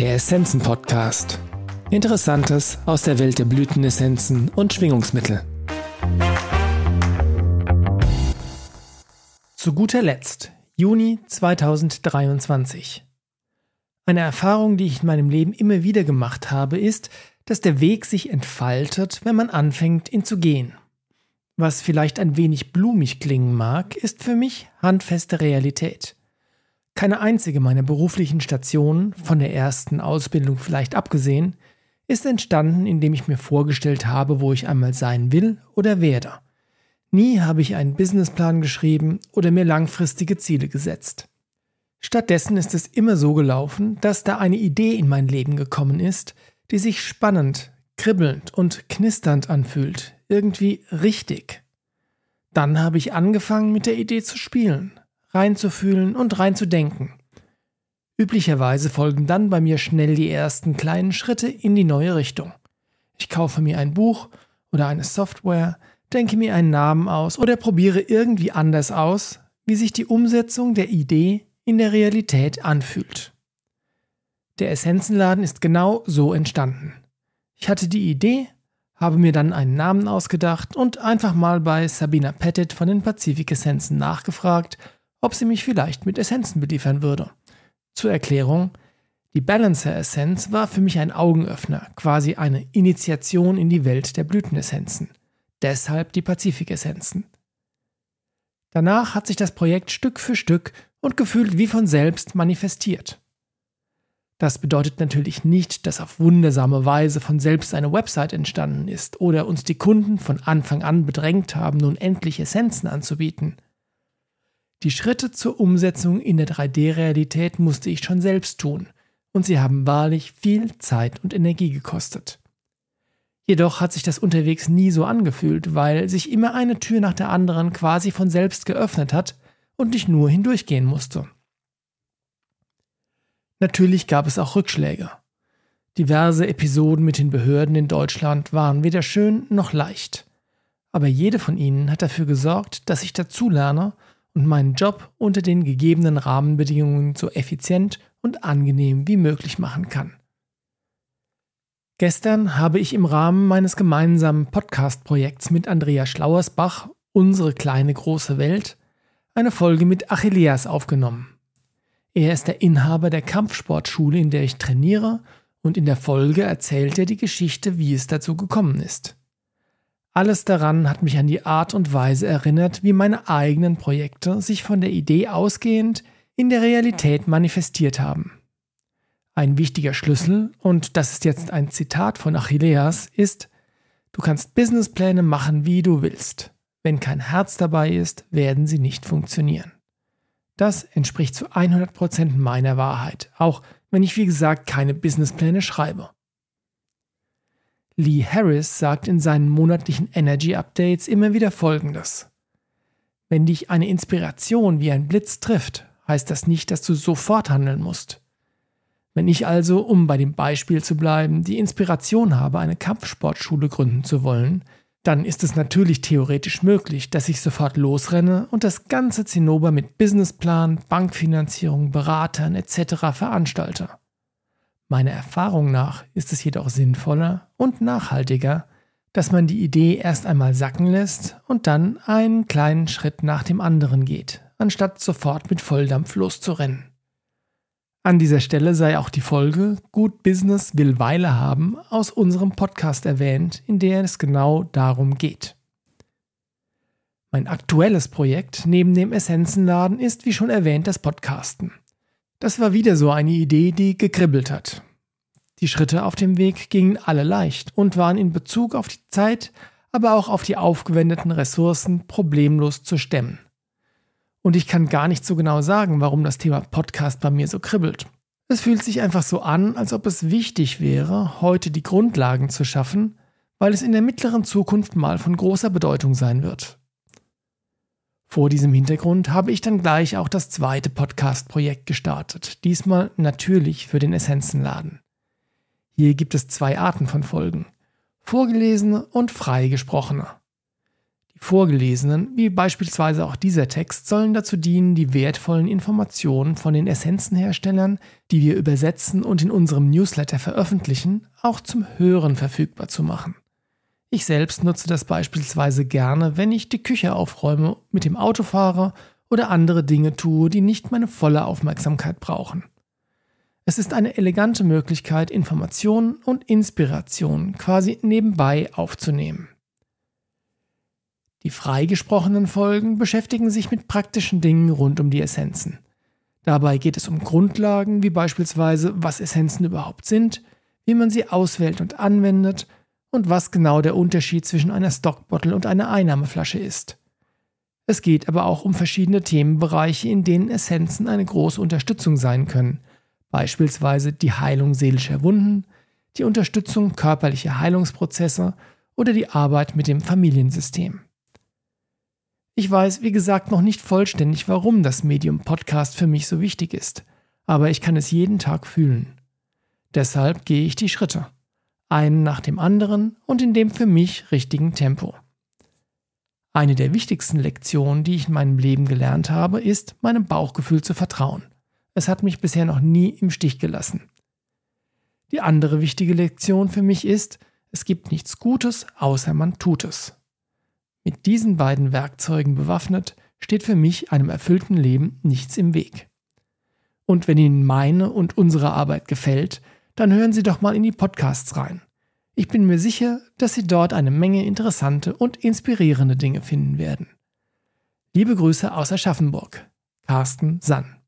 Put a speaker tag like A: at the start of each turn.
A: Der Essenzen Podcast. Interessantes aus der Welt der Blütenessenzen und Schwingungsmittel.
B: Zu guter Letzt, Juni 2023. Eine Erfahrung, die ich in meinem Leben immer wieder gemacht habe, ist, dass der Weg sich entfaltet, wenn man anfängt, ihn zu gehen. Was vielleicht ein wenig blumig klingen mag, ist für mich handfeste Realität. Keine einzige meiner beruflichen Stationen, von der ersten Ausbildung vielleicht abgesehen, ist entstanden, indem ich mir vorgestellt habe, wo ich einmal sein will oder werde. Nie habe ich einen Businessplan geschrieben oder mir langfristige Ziele gesetzt. Stattdessen ist es immer so gelaufen, dass da eine Idee in mein Leben gekommen ist, die sich spannend, kribbelnd und knisternd anfühlt, irgendwie richtig. Dann habe ich angefangen mit der Idee zu spielen, reinzufühlen und reinzudenken. Üblicherweise folgen dann bei mir schnell die ersten kleinen Schritte in die neue Richtung. Ich kaufe mir ein Buch oder eine Software, denke mir einen Namen aus oder probiere irgendwie anders aus, wie sich die Umsetzung der Idee in der Realität anfühlt. Der Essenzenladen ist genau so entstanden. Ich hatte die Idee, habe mir dann einen Namen ausgedacht und einfach mal bei Sabina Pettit von den Pazifik Essenzen nachgefragt, ob sie mich vielleicht mit Essenzen beliefern würde. Zur Erklärung, die Balancer Essenz war für mich ein Augenöffner, quasi eine Initiation in die Welt der Blütenessenzen. Deshalb die Pazifik Essenzen. Danach hat sich das Projekt Stück für Stück und gefühlt wie von selbst manifestiert. Das bedeutet natürlich nicht, dass auf wundersame Weise von selbst eine Website entstanden ist oder uns die Kunden von Anfang an bedrängt haben, nun endlich Essenzen anzubieten. Die Schritte zur Umsetzung in der 3D-Realität musste ich schon selbst tun, und sie haben wahrlich viel Zeit und Energie gekostet. Jedoch hat sich das unterwegs nie so angefühlt, weil sich immer eine Tür nach der anderen quasi von selbst geöffnet hat und ich nur hindurchgehen musste. Natürlich gab es auch Rückschläge. Diverse Episoden mit den Behörden in Deutschland waren weder schön noch leicht. Aber jede von ihnen hat dafür gesorgt, dass ich dazulerne und meinen Job unter den gegebenen Rahmenbedingungen so effizient und angenehm wie möglich machen kann. Gestern habe ich im Rahmen meines gemeinsamen Podcast-Projekts mit Andrea Schlauersbach Unsere kleine große Welt eine Folge mit Achilleas aufgenommen. Er ist der Inhaber der Kampfsportschule, in der ich trainiere, und in der Folge erzählt er die Geschichte, wie es dazu gekommen ist. Alles daran hat mich an die Art und Weise erinnert, wie meine eigenen Projekte sich von der Idee ausgehend in der Realität manifestiert haben. Ein wichtiger Schlüssel, und das ist jetzt ein Zitat von Achilleas, ist, du kannst Businesspläne machen, wie du willst. Wenn kein Herz dabei ist, werden sie nicht funktionieren. Das entspricht zu 100% meiner Wahrheit, auch wenn ich wie gesagt keine Businesspläne schreibe. Lee Harris sagt in seinen monatlichen Energy Updates immer wieder Folgendes. Wenn dich eine Inspiration wie ein Blitz trifft, heißt das nicht, dass du sofort handeln musst. Wenn ich also, um bei dem Beispiel zu bleiben, die Inspiration habe, eine Kampfsportschule gründen zu wollen, dann ist es natürlich theoretisch möglich, dass ich sofort losrenne und das ganze Zinnober mit Businessplan, Bankfinanzierung, Beratern etc. veranstalte. Meiner Erfahrung nach ist es jedoch sinnvoller und nachhaltiger, dass man die Idee erst einmal sacken lässt und dann einen kleinen Schritt nach dem anderen geht, anstatt sofort mit Volldampf loszurennen. An dieser Stelle sei auch die Folge Gut Business will Weile haben aus unserem Podcast erwähnt, in der es genau darum geht. Mein aktuelles Projekt neben dem Essenzenladen ist, wie schon erwähnt, das Podcasten. Das war wieder so eine Idee, die gekribbelt hat. Die Schritte auf dem Weg gingen alle leicht und waren in Bezug auf die Zeit, aber auch auf die aufgewendeten Ressourcen problemlos zu stemmen. Und ich kann gar nicht so genau sagen, warum das Thema Podcast bei mir so kribbelt. Es fühlt sich einfach so an, als ob es wichtig wäre, heute die Grundlagen zu schaffen, weil es in der mittleren Zukunft mal von großer Bedeutung sein wird. Vor diesem Hintergrund habe ich dann gleich auch das zweite Podcast-Projekt gestartet, diesmal natürlich für den Essenzenladen. Hier gibt es zwei Arten von Folgen, vorgelesene und freigesprochene. Die vorgelesenen, wie beispielsweise auch dieser Text, sollen dazu dienen, die wertvollen Informationen von den Essenzenherstellern, die wir übersetzen und in unserem Newsletter veröffentlichen, auch zum Hören verfügbar zu machen. Ich selbst nutze das beispielsweise gerne, wenn ich die Küche aufräume, mit dem Auto fahre oder andere Dinge tue, die nicht meine volle Aufmerksamkeit brauchen. Es ist eine elegante Möglichkeit, Informationen und Inspiration quasi nebenbei aufzunehmen. Die freigesprochenen Folgen beschäftigen sich mit praktischen Dingen rund um die Essenzen. Dabei geht es um Grundlagen wie beispielsweise, was Essenzen überhaupt sind, wie man sie auswählt und anwendet und was genau der Unterschied zwischen einer Stockbottle und einer Einnahmeflasche ist. Es geht aber auch um verschiedene Themenbereiche, in denen Essenzen eine große Unterstützung sein können, beispielsweise die Heilung seelischer Wunden, die Unterstützung körperlicher Heilungsprozesse oder die Arbeit mit dem Familiensystem. Ich weiß, wie gesagt, noch nicht vollständig, warum das Medium Podcast für mich so wichtig ist, aber ich kann es jeden Tag fühlen. Deshalb gehe ich die Schritte, einen nach dem anderen und in dem für mich richtigen Tempo. Eine der wichtigsten Lektionen, die ich in meinem Leben gelernt habe, ist, meinem Bauchgefühl zu vertrauen. Es hat mich bisher noch nie im Stich gelassen. Die andere wichtige Lektion für mich ist, es gibt nichts Gutes, außer man tut es. Mit diesen beiden Werkzeugen bewaffnet, steht für mich einem erfüllten Leben nichts im Weg. Und wenn Ihnen meine und unsere Arbeit gefällt, dann hören Sie doch mal in die Podcasts rein. Ich bin mir sicher, dass Sie dort eine Menge interessante und inspirierende Dinge finden werden. Liebe Grüße aus Aschaffenburg. Carsten Sann